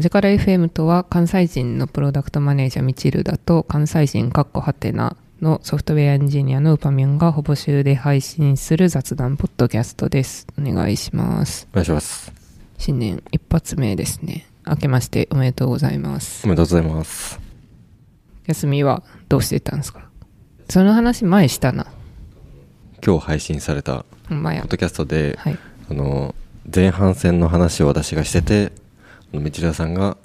マジカル FM とは関西人のプロダクトマネージャーミチルダと関西人カッコハテナのソフトウェアエンジニアのウパミュンがほぼ週で配信する雑談ポッドキャストです。お願いします。お願いします。新年一発目ですね。明けましておめでとうございます。おめでとうございます。休みはどうしてたんですか？その話前したな。今日配信されたポッ。ドキャストで、はい。あの、前半戦の話を私がしてて、道田さんが、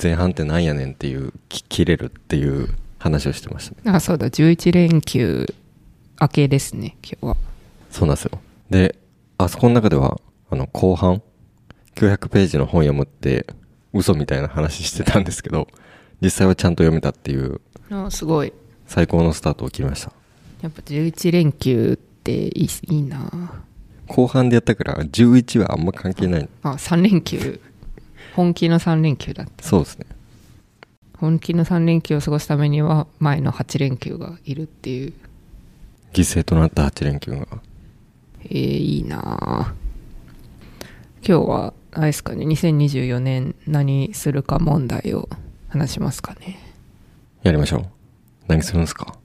前半ってなんやねんっていう、き切れるっていう話をしてましたね。あ、そうだ、11連休明けですね、今日は。そうなんですよ。で、あそこの中では、あの、後半、900ページの本読むって、嘘みたいな話してたんですけど、実際はちゃんと読めたっていう、あすごい。最高のスタートを切りました。やっぱ11連休っていいいいな後半でやったから、11はあんま関係ない。あ、3連休。本気の3連休だった。そうですね。本気の3連休を過ごすためには前の8連休がいるっていう。犠牲となった8連休が。えー、いいな今日は、あれですかね、2024年何するか問題を話しますかね。やりましょう。何するんですか？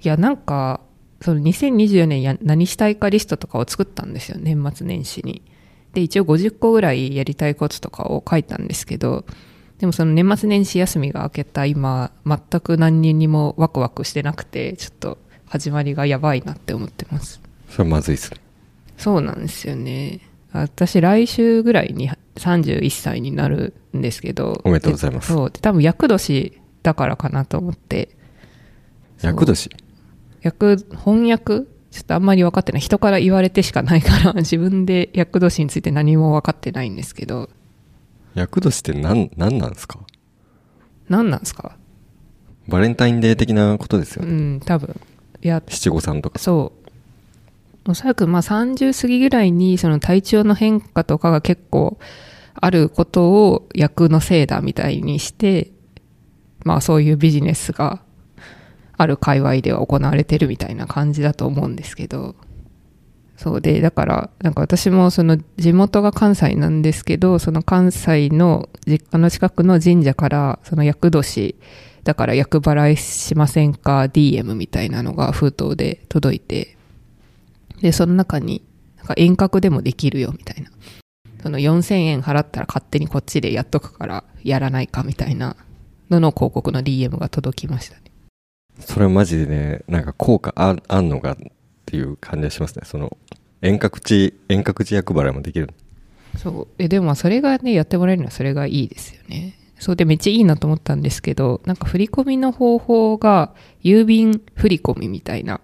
いや、なんか、その2024年や何したいかリストとかを作ったんですよ、年末年始に。で、一応50個ぐらいやりたいこととかを書いたんですけど、でもその年末年始休みが明けた今、全く何にもワクワクしてなくて、ちょっと始まりがやばいなって思ってます。それまずいっすね。そうなんですよね。私来週ぐらいに31歳になるんですけど。おめでとうございますでそう。で多分厄年だからかなと思って。厄年？役翻訳？ちょっとあんまり分かってない。人から言われてしかないから 自分で役年について何も分かってないんですけど。厄年って何、何なんですか？何なんですか？バレンタインデー的なことですようね。ん多分。いや七五三とか。そう。おそらくまあ30過ぎぐらいにその体調の変化とかが結構あることを役のせいだみたいにしてまあそういうビジネスがある界隈では行われてるみたいな感じだと思うんですけど。そうでだからなんか私もその地元が関西なんですけどその関西の実家の近くの神社からその厄年だから厄払いしませんか DM みたいなのが封筒で届いてでその中になんか遠隔でもできるよみたいな。その4000円払ったら勝手にこっちでやっとくからやらないかみたいなのの広告の DM が届きましたそれはマジでね、なんか効果ああんのかっていう感じがしますね。その、遠隔地、遠隔地厄払いもできる。そう。え、でもそれがね、やってもらえるのはそれがいいですよね。そうでめっちゃいいなと思ったんですけど、なんか振り込みの方法が郵便振り込みみたいな、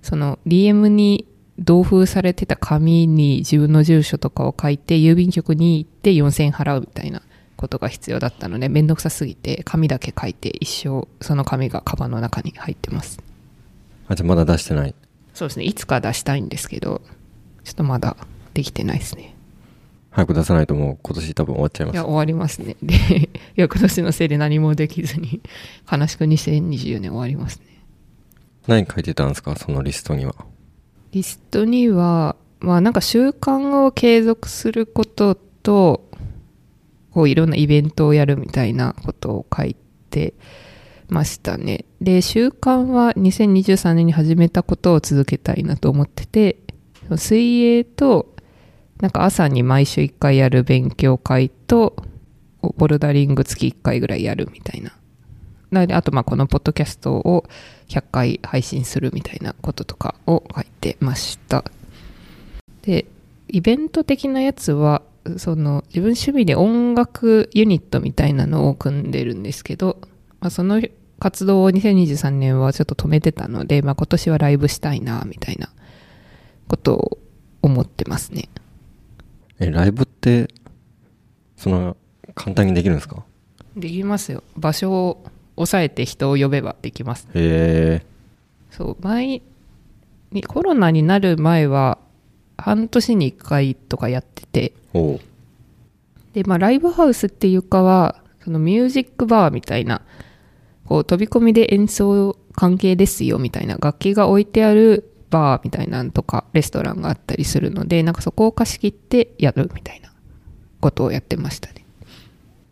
その DM に同封されてた紙に自分の住所とかを書いて郵便局に行って4000円払うみたいなことが必要だったので、めんどくさすぎて紙だけ書いて一生その紙がカバンの中に入ってます。あ、じゃあまだ出してない。そうですね。いつか出したいんですけど、ちょっとまだできてないですね。早く出さないともう今年多分終わっちゃいますいや、。終わりますね。で、翌年のせいで何もできずに、悲しく2024年終わりますね。何書いてたんですか？そのリストには。リストには、まあなんか習慣を継続することと、こういろんなイベントをやるみたいなことを書いてましたね。で、習慣は2023年に始めたことを続けたいなと思ってて、水泳と、なんか朝に毎週1回やる勉強会と、ボルダリング月1回ぐらいやるみたいな。なので、あとまあこのポッドキャストを100回配信するみたいなこととかを書いてました。で、イベント的なやつは、その自分趣味で音楽ユニットみたいなのを組んでるんですけど、まあ、その活動を2023年はちょっと止めてたので、まあ、今年はライブしたいなみたいなことを思ってますね。え、ライブって、その、簡単にできるんですか？できますよ。場所を抑えて人を呼べばできます。へえ。そう、前に、コロナになる前は、半年に1回とかやってて。で、まあ、ライブハウスっていうかは、そのミュージックバーみたいな、こう、飛び込みで演奏関係ですよみたいな、楽器が置いてあるバーみたいなんとか、レストランがあったりするので、なんかそこを貸し切ってやるみたいなことをやってましたね。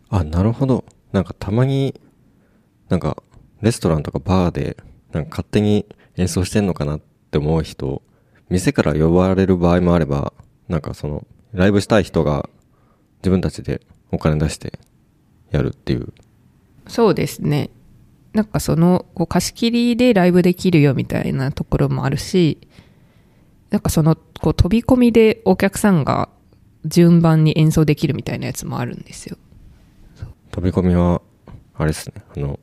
あ、なるほど。なんかたまに、なんか、レストランとかバーで、なんか勝手に演奏してんのかなって思う人、店から呼ばれる場合もあれば、なんかその、ライブしたい人が自分たちでお金出してやるっていう。そうですね。なんかその、こう貸し切りでライブできるよみたいなところもあるし、なんかその、こう飛び込みでお客さんが順番に演奏できるみたいなやつもあるんですよ。飛び込みは、あれですね、あの、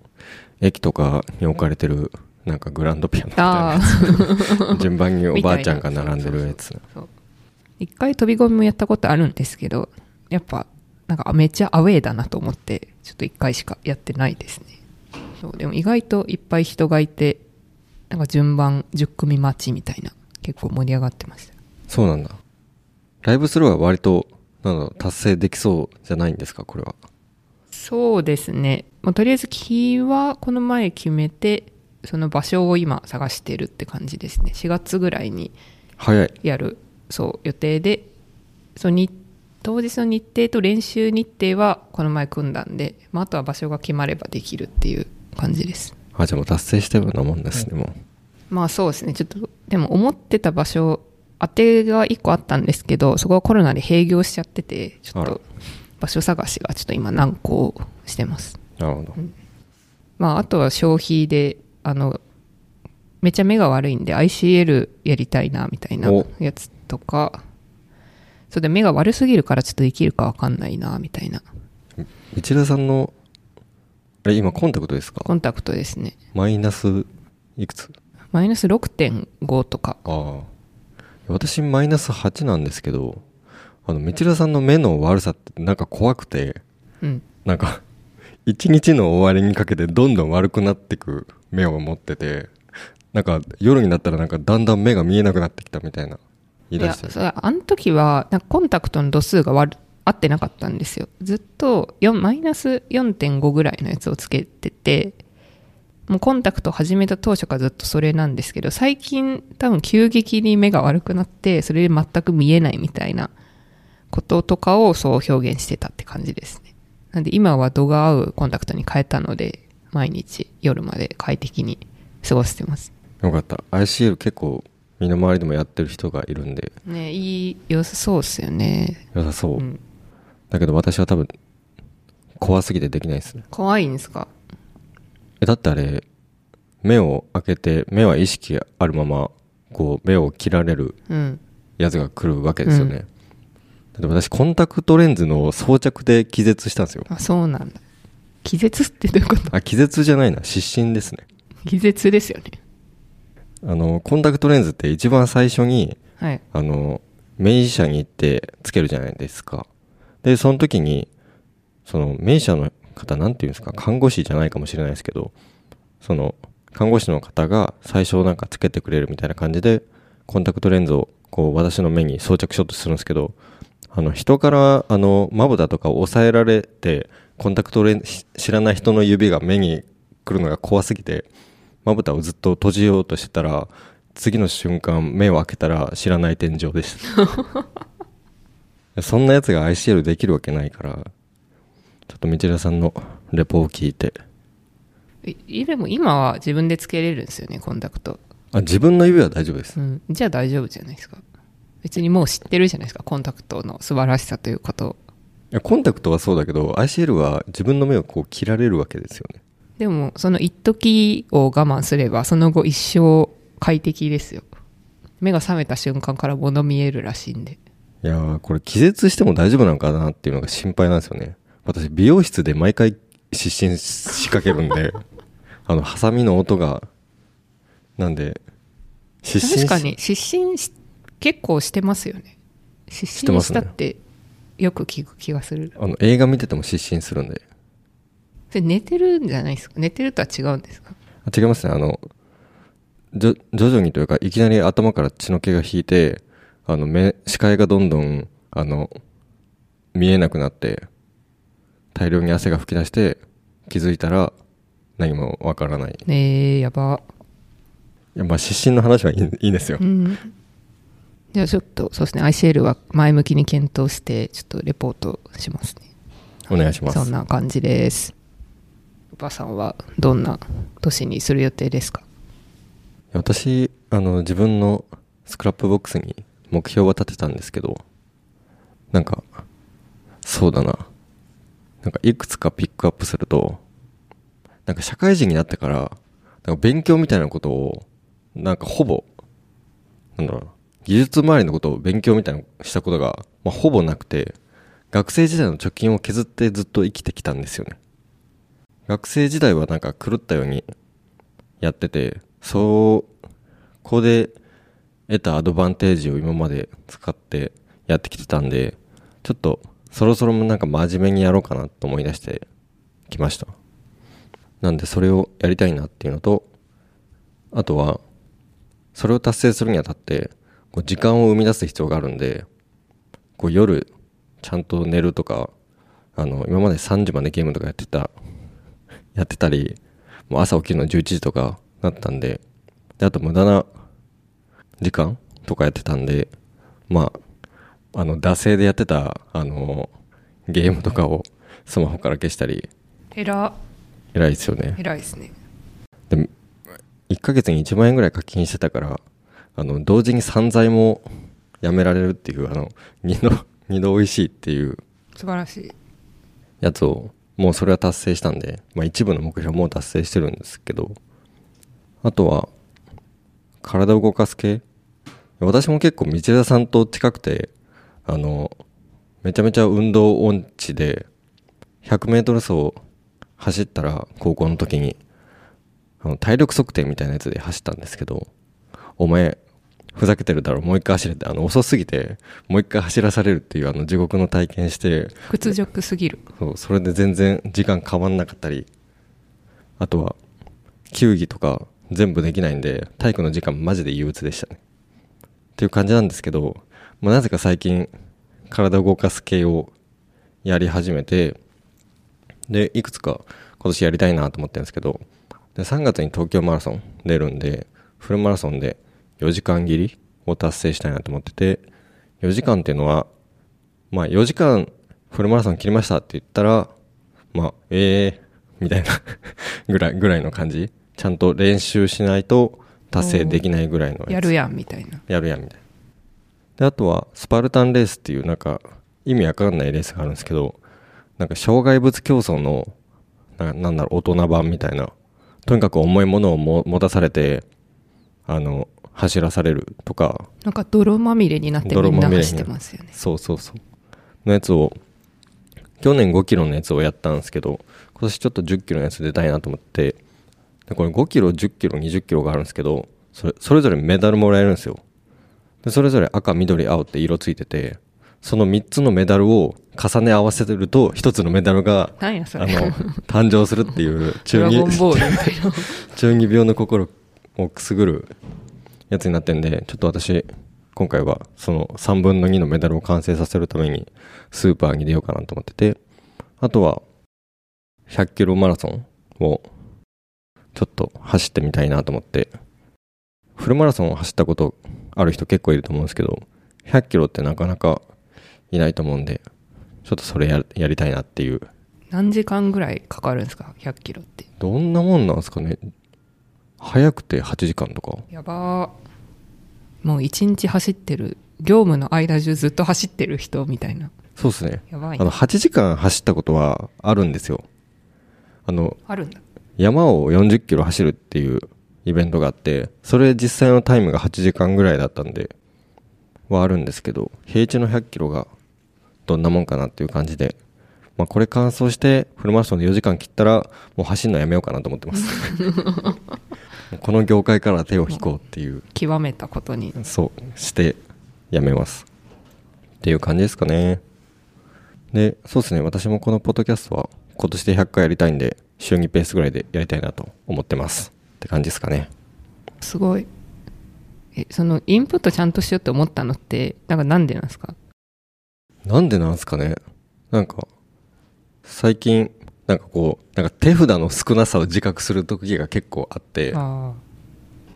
駅とかに置かれてる、なんかグランドピアノみたいな。順番におばあちゃんが並んでるやつ。そう一回飛び込みもやったことあるんですけど、やっぱ、なんかめっちゃアウェーだなと思って、ちょっと一回しかやってないですね。そう、でも意外といっぱい人がいて、なんか順番10組待ちみたいな、結構盛り上がってました。そうなんだ。ライブスルーは割と、なんだ達成できそうじゃないんですか、これは。そうですね。もうとりあえず日はこの前決めて、その場所を今探してるって感じですね。4月ぐらいに早い。やる、そう、予定で、そ当日の日程と練習日程はこの前組んだんで、まあ、あとは場所が決まればできるっていう感じです。あ、じゃあもう達成したようなもんですね、もう。まあそうですね。ちょっと、でも思ってた場所、当てが1個あったんですけど、そこはコロナで閉業しちゃってて、ちょっと場所探しがちょっと今難航してます。なるほど。まあ、あとは消費で、あの、めっちゃ目が悪いんで ICL やりたいな、みたいなおやつとか、それで目が悪すぎるからちょっとできるかわかんないな、みたいな。内田さんの、あれ、今コンタクトですか？コンタクトですね。マイナス、いくつ？マイナス6.5とか。ああ。私、マイナス8なんですけど、あの、道田さんの目の悪さってなんか怖くて、うん。なんか、一日の終わりにかけてどんどん悪くなってく目を持ってて、なんか夜になったらなんかだんだん目が見えなくなってきたみたいな言いいや、出してそれあの時は、なんかコンタクトの度数が悪合ってなかったんですよ。ずっと4マイナス4.5ぐらいのやつをつけてて、もうコンタクト始めた当初からずっとそれなんですけど、最近多分急激に目が悪くなって、それで全く見えないみたいなこととかをそう表現してたって感じですね。なんで今は度が合うコンタクトに変えたので、毎日夜まで快適に過ごしてます。よかった。ICL 結構身の回りでもやってる人がいるんで、ねいい、良さそうですよね。良さそう。うんだけど私は多分、怖すぎてできないですね。怖いんですか？え、だってあれ、目を開けて、目は意識あるまま、こう、目を切られるうん。やつが来るわけですよね。うんだって私、コンタクトレンズの装着で気絶したんですよ。あ、そうなんだ。気絶ってどういうこと？あ、気絶じゃないな、失神ですね。気絶ですよね。あの、コンタクトレンズって一番最初に、はい。あの、名医者に行ってつけるじゃないですか。で、その時に、その、名医者の方、なんていうんですか、看護師じゃないかもしれないですけど、その、看護師の方が最初なんかつけてくれるみたいな感じで、コンタクトレンズを、こう、私の目に装着しようとするんですけど、あの、人から、あの、まぶたとかを押さえられて、コンタクトレンズ、知らない人の指が目に来るのが怖すぎて、まぶたをずっと閉じようとしてたら、次の瞬間、目を開けたら知らない天井でした。そんなやつが ICL できるわけないから、ちょっと道枝さんのレポを聞いて、いでも今は自分でつけれるんですよね、コンタクト。あ、自分の指は大丈夫ですう。ん。じゃあ大丈夫じゃないですか。別にもう知ってるじゃないですか、コンタクトの素晴らしさということを。いやコンタクトはそうだけど、ICL は自分の目をこう切られるわけですよね。でも、その一時を我慢すれば、その後一生快適ですよ。目が覚めた瞬間から物見えるらしいんで。いやー、これ気絶しても大丈夫なのかなっていうのが心配なんですよね。私、美容室で毎回失神しかけるんで、あの、ハサミの音が、なんで、失神し確かに、失神し結構してますよね。失神したってよく聞く気がする。あの、映画見てても失神するんで。それ寝てるんじゃないですか？寝てるとは違うんですか？あ違いますね。あの、じょ徐々にというか、いきなり頭から血の気が引いて、あの、目、視界がどんどん、あの、見えなくなって、大量に汗が噴き出して、気づいたら、何もわからない。ねえ、やば。いや、まあ、失神の話はいいいいんですよう。ん。じゃあちょっと、そうですね、ICL は前向きに検討して、ちょっとレポートしますね。お願いします。そんな感じです。ウパさんはどんな年にする予定ですか？私あの自分の Scrapbox に目標は立てたんですけどなんかそうだな。なんかいくつかピックアップするとなんか社会人になってからなんか勉強みたいなことをなんかほぼなんだろうな技術周りのことを勉強みたいなしたことが、まあ、ほぼなくて学生時代の貯金を削ってずっと生きてきたんですよね。学生時代はなんか狂ったようにやっててそうここで得たアドバンテージを今まで使ってやってきてたんでちょっとそろそろなんか真面目にやろうかなと思い出してきました。なんでそれをやりたいなっていうのとあとはそれを達成するにあたってこう時間を生み出す必要があるんでこう夜ちゃんと寝るとかあの今まで3時までゲームとかやってたやってたりもう朝起きるの11時とかなったんでであと無駄な時間とかやってたんでまああの惰性でやってたあのゲームとかをスマホから消したりえら偉いですよね。偉いですね。でも1ヶ月に1万円ぐらい課金してたからあの同時に散財もやめられるっていうあの 二度二度美味しいっていう素晴らしい。やつをもうそれは達成したんで、まあ、一部の目標はもう達成してるんですけどあとは体を動かす系。私も結構道枝さんと近くてあのめちゃめちゃ運動音痴で 100m 走走ったら高校の時にあの体力測定みたいなやつで走ったんですけどお前ふざけてるだろもう一回走れって。あの遅すぎてもう一回走らされるっていうあの地獄の体験して。屈辱すぎる。そうそれで全然時間変わんなかったり。あとは球技とか全部できないんで体育の時間マジで憂鬱でしたね。っていう感じなんですけどもうなぜか最近体を動かす系をやり始めてでいくつか今年やりたいなと思ってるんですけどで3月に東京マラソン出るんでフルマラソンで4時間切りを達成したいなと思ってて4時間っていうのはまあ4時間フルマラソン切りましたって言ったらまあええー、みたいな ぐらいぐらいの感じ。ちゃんと練習しないと達成できないぐらいのやるやんみたいな。やるやんみたいな。であとはスパルタンレースっていうなんか意味わかんないレースがあるんですけどなんか障害物競争のななんだろう大人版みたいなとにかく重いものをも持たされてあの走らされるとか。なんか泥まみれになってみんな走ってますよね。そうそうそう。のやつを去年5キロのやつをやったんですけど今年ちょっと10キロのやつ出たいなと思ってでこれ5キロ10キロ20キロがあるんですけどそれそれぞれメダルもらえるんですよ。でそれぞれ赤緑青って色ついててその3つのメダルを重ね合わせると1つのメダルがあの誕生するっていうド中二 中二病の心をくすぐるやつになってんでちょっと私今回はその3分の2のメダルを完成させるためにスーパーに出ようかなと思っててあとは100キロマラソンをちょっと走ってみたいなと思ってフルマラソンを走ったことある人結構いると思うんですけど100キロってなかなかいないと思うんでちょっとそれややりたいなっていう。何時間ぐらいかかるんですか？100キロって。どんなもんなんですかね？早くて8時間とか？やばー。もう一日走ってる。業務の間中ずっと走ってる人みたいな。そうですね。やばい。なあの8時間走ったことはあるんですよ。あのあるんだ。山を40キロ走るっていうイベントがあってそれ実際のタイムが8時間ぐらいだったんではあるんですけど平地の100キロがどんなもんかなっていう感じで、まあ、これ完走してフルマラソンで4時間切ったらもう走るのやめようかなと思ってます この業界から手を引こうっていう。極めたことに。そうしてやめますっていう感じですかね。でそうですね。私もこのポッドキャストは今年で100回やりたいんで週2ペースぐらいでやりたいなと思ってます。って感じですかね。すごい。えそのインプットちゃんとしようって思ったのってなんかなんでなんですか？なんでなんですかね。なんか最近なんかこうなんか手札の少なさを自覚する時が結構あってあ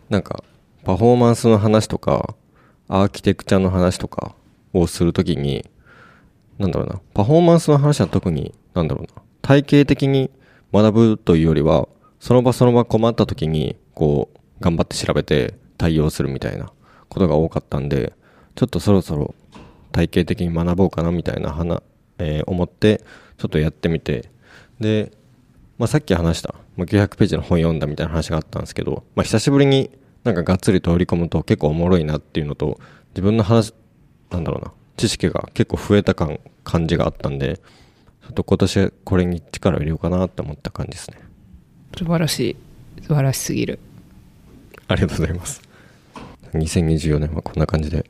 なんかパフォーマンスの話とかアーキテクチャの話とかをするときになんだろうなパフォーマンスの話は特になんだろうな、体系的に学ぶというよりは、その場その場困った時に、こう、頑張って調べて対応するみたいなことが多かったんで、ちょっとそろそろ体系的に学ぼうかなみたいな話、えー思って、ちょっとやってみて、で、まあ、さっき話した、まあ、900ページの本読んだみたいな話があったんですけど、まあ、久しぶりになんかがっつり取り込むと結構おもろいなっていうのと、自分の話、なんだろうな、知識が結構増えた感、感じがあったんで、ちょっと今年これに力を入れようかなって思った感じですね。素晴らしい素晴らしすぎるありがとうございます。2024年はこんな感じで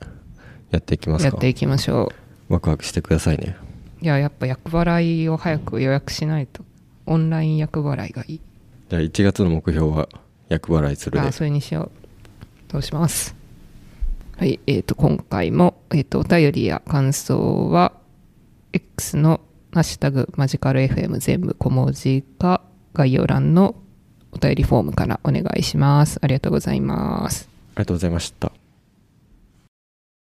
やっていきますかやっていきましょワクワクしてくださいね。ういややっぱ厄払いを早く予約しないと。オンライン厄払いがいい。じゃあ1月の目標は厄払いするであ。それにしよう。どうします。はいえー、と今回も、えー、とお便りや感想は X の「ハッシュタグマジカル FM」全部小文字か概要欄のお便りフォームからお願いします。ありがとうございます。ありがとうございました。